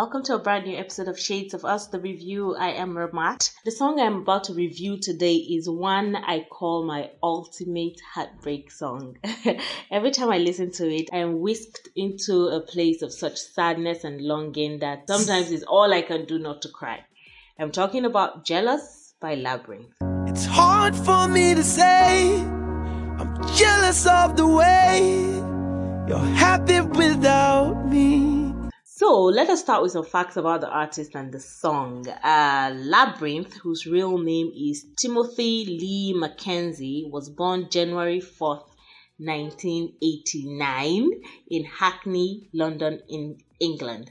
Welcome to a brand new episode of Shades of Us, the review. I am Ramat. The song I'm about to review today is one I call my ultimate heartbreak song. Every time I listen to it, I am whisked into a place of such sadness and longing that sometimes it's all I can do not to cry. I'm talking about Jealous by Labrinth. It's hard for me to say, I'm jealous of the way you're happy without me. So let us start with some facts about the artist and the song. Uh, Labrinth, whose real name is Timothy Lee Mackenzie, was born January 4th, 1989 in Hackney, London, in England.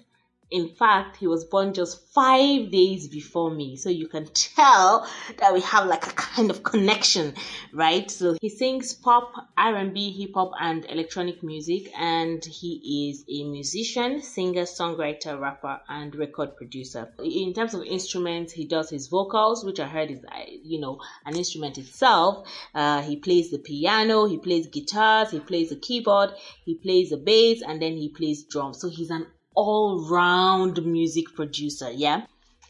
In fact, he was born just five days before me. So you can tell that we have like a kind of connection, right? So he sings pop, R&B, hip hop, and electronic music. And he is a musician, singer, songwriter, rapper, and record producer. In terms of instruments, he does his vocals, which I heard is, you know, an instrument itself. Uh, he plays the piano, he plays guitars, he plays the keyboard, he plays the bass, and then he plays drums. So he's an all round music producer, yeah?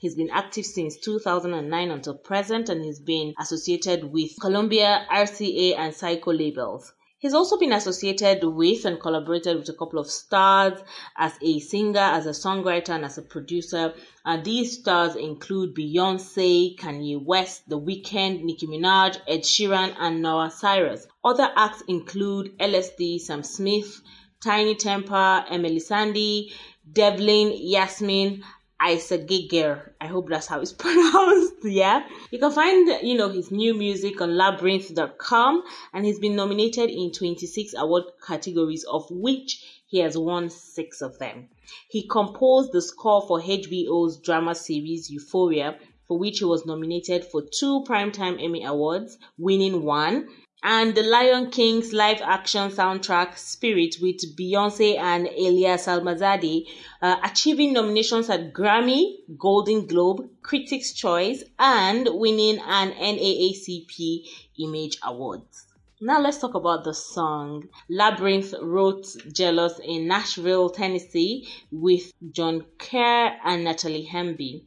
He's been active since 2009 until present and he's been associated with Columbia, RCA, and Syco labels. He's also been associated with and collaborated with a couple of stars as a singer, as a songwriter, and as a producer. And these stars include Beyonce, Kanye West, The Weeknd, Nicki Minaj, Ed Sheeran, and Noah Cyrus. Other acts include LSD, Sam Smith, Tinie Tempah, Emily Sandé, Devlin Yasmin Giger. I hope that's how it's pronounced. Yeah. You can find, you know, his new music on labrinth.com and he's been nominated in 26 award categories of which he has won six of them. He composed the score for HBO's drama series Euphoria, for which he was nominated for two Primetime Emmy Awards, winning one, and the Lion King's live action soundtrack Spirit with Beyonce and Ilya Salmanzadeh uh, achieving nominations at Grammy, Golden Globe, Critics' Choice, and winning an NAACP Image Awards. Now let's talk about the song. Labrinth wrote Jealous in Nashville, Tennessee with John Kear and Natalie Hemby.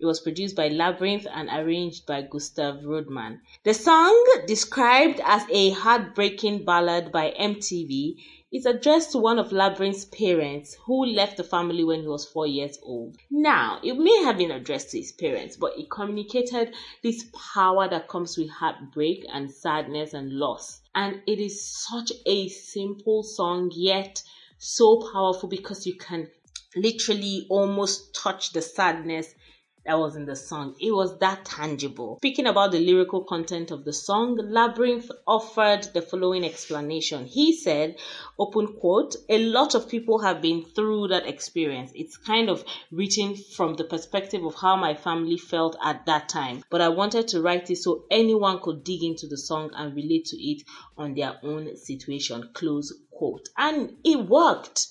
It was produced by Labrinth and arranged by Gustav Rodman. The song, described as a heartbreaking ballad by MTV, is addressed to one of Labrinth's parents who left the family when he was four years old. Now, it may have been addressed to his parents, but it communicated this power that comes with heartbreak and sadness and loss. And it is such a simple song, yet so powerful because you can literally almost touch the sadness that was in the song. It was that tangible. Speaking about the lyrical content of the song, Labrinth offered the following explanation. He said, open quote, a lot of people have been through that experience. It's kind of written from the perspective of how my family felt at that time. But I wanted to write it so anyone could dig into the song and relate to it on their own situation. Close quote. And it worked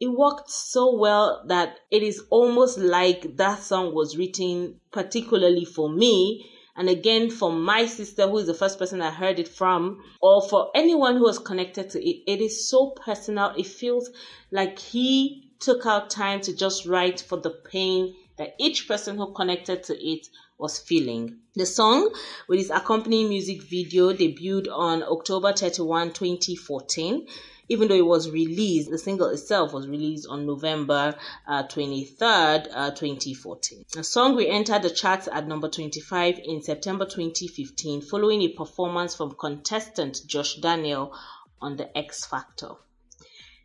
it worked so well that it is almost like that song was written particularly for me and again for my sister who is the first person i heard it from or for anyone who was connected to it. It is so personal. It feels like he took out time to just write for the pain that each person who connected to it was feeling. The song, with its accompanying music video, debuted on October 31, 2014 even though it was released, the single itself was released on November uh, 23rd, uh, 2014. The song re-entered the charts at number 25 in September 2015 following a performance from contestant Josh Daniel on The X Factor.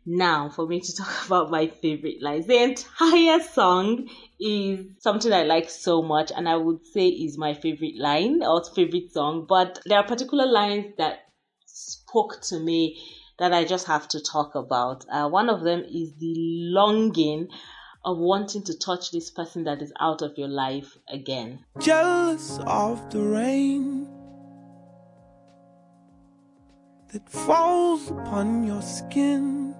Now, for me to talk about my favorite lines, the entire song is something I like so much, and I would say is my favorite line or favorite song. But there are particular lines that spoke to me that I just have to talk about. Uh, one of them is the longing of wanting to touch this person that is out of your life again. Jealous of the rain that falls upon your skin.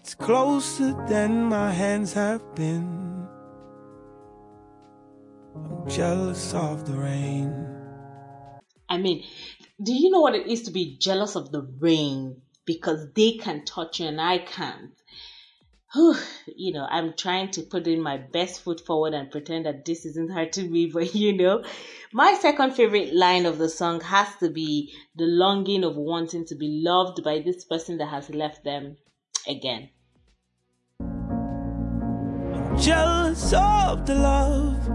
It's closer than my hands have been. I'm jealous of the rain. I mean, do you know what it is to be jealous of the rain because they can touch you and I can't? you know, I'm trying to put in my best foot forward and pretend that this isn't hurting me, but you know, my second favorite line of the song has to be the longing of wanting to be loved by this person that has left them again. I'm jealous of the love,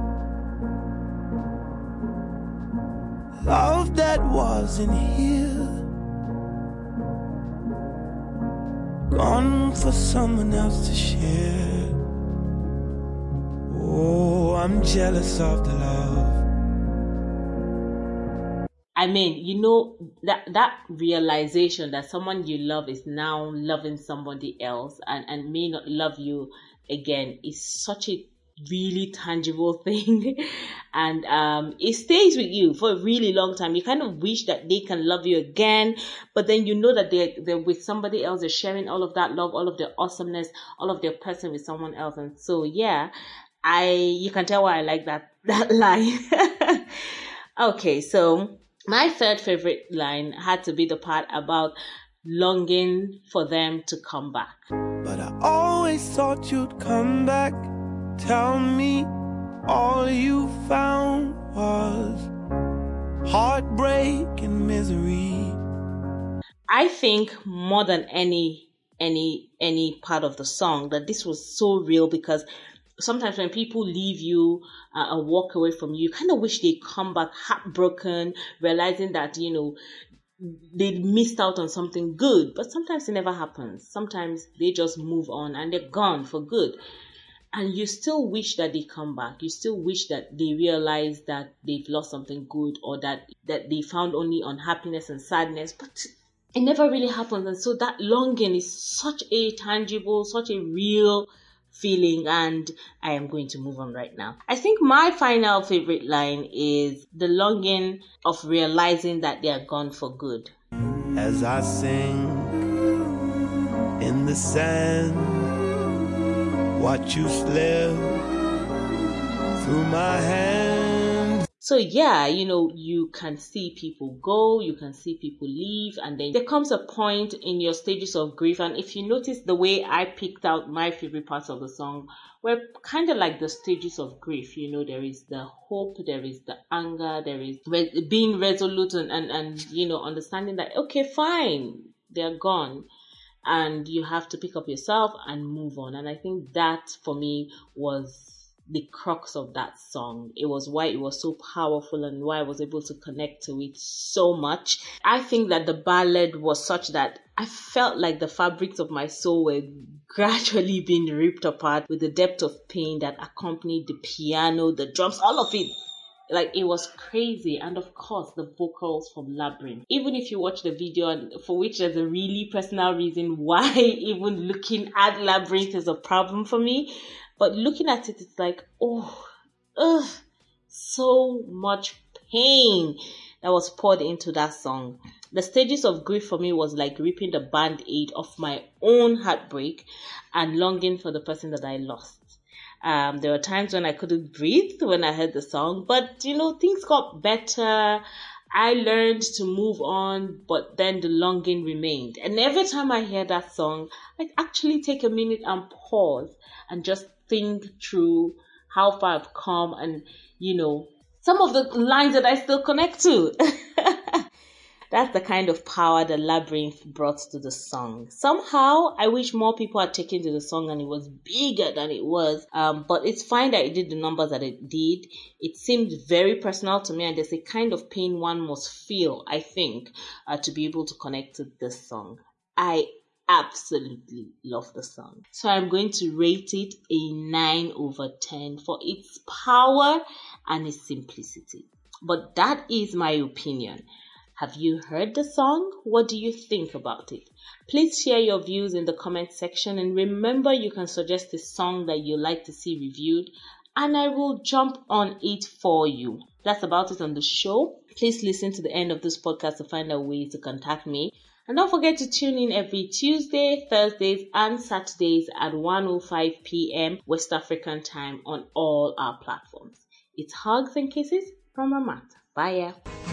love that wasn't here. Gone for someone else to share. Oh, I'm jealous of the love. I mean, you know that that realization that someone you love is now loving somebody else and and may not love you again is such a really tangible thing. And um it stays with you for a really long time. You kind of wish that they can love you again but then you know that they're, they're with somebody else. They're sharing all of that love all of their awesomeness all of their person with someone else. And so yeah i you can tell why i like that that line. Okay so my third favorite line had to be the part about longing for them to come back. But i always thought you'd come back Tell me all you found was heartbreak and misery. I think more than any any any part of the song that this was so real because sometimes when people leave you uh, walk away from you, you kind of wish they come back heartbroken, realizing that you know they missed out on something good. But sometimes it never happens. Sometimes they just move on and they're gone for good and you still wish that they come back you still wish that they realize that they've lost something good or that that they found only unhappiness and sadness but it never really happens and so that longing is such a tangible such a real feeling and I am going to move on right now. I think my final favorite line is the longing of realizing that they are gone for good. As I sing in the sand watch you slip through my hands. So yeah, you know, you can see people go, you can see people leave, and then there comes a point in your stages of grief. And if you notice the way I picked out my favorite parts of the song, were kind of like the stages of grief. You know, there is the hope, there is the anger, there is being resolute and, and, and you know, understanding that, okay, fine, they're gone and you have to pick up yourself and move on. And I think that for me was the crux of that song. It was why it was so powerful and why I was able to connect to it so much. I think that the ballad was such that I felt like the fabrics of my soul were gradually being ripped apart with the depth of pain that accompanied the piano, the drums, all of it like it was crazy. And of course the vocals from Labrinth. Even if you watch the video for which there's a really personal reason why even looking at Labrinth is a problem for me. But looking at it it's like oh ugh, so much pain that was poured into that song. The stages of grief for me was like ripping the band-aid off my own heartbreak and longing for the person that i lost um, there were times when I couldn't breathe when I heard the song, but you know, things got better. I learned to move on, but then the longing remained. And every time I hear that song, I actually take a minute and pause and just think through how far I've come and, you know, some of the lines that I still connect to. That's the kind of power the Labrinth brought to the song. Somehow, I wish more people had taken to the song and it was bigger than it was. Um, but it's fine that it did the numbers that it did. It seemed very personal to me, and there's a kind of pain one must feel, I think, uh, to be able to connect to this song. I absolutely love the song. So I'm going to rate it a 9 over 10 for its power and its simplicity. But that is my opinion. Have you heard the song? What do you think about it? Please share your views in the comment section and remember you can suggest a song that you like to see reviewed and I will jump on it for you. That's about it on the show. Please listen to the end of this podcast to find out ways to contact me. And don't forget to tune in every Tuesday, Thursdays, and Saturdays at 1:05 p.m. West African time on all our platforms. It's hugs and kisses from Ramat. Bye. Yeah.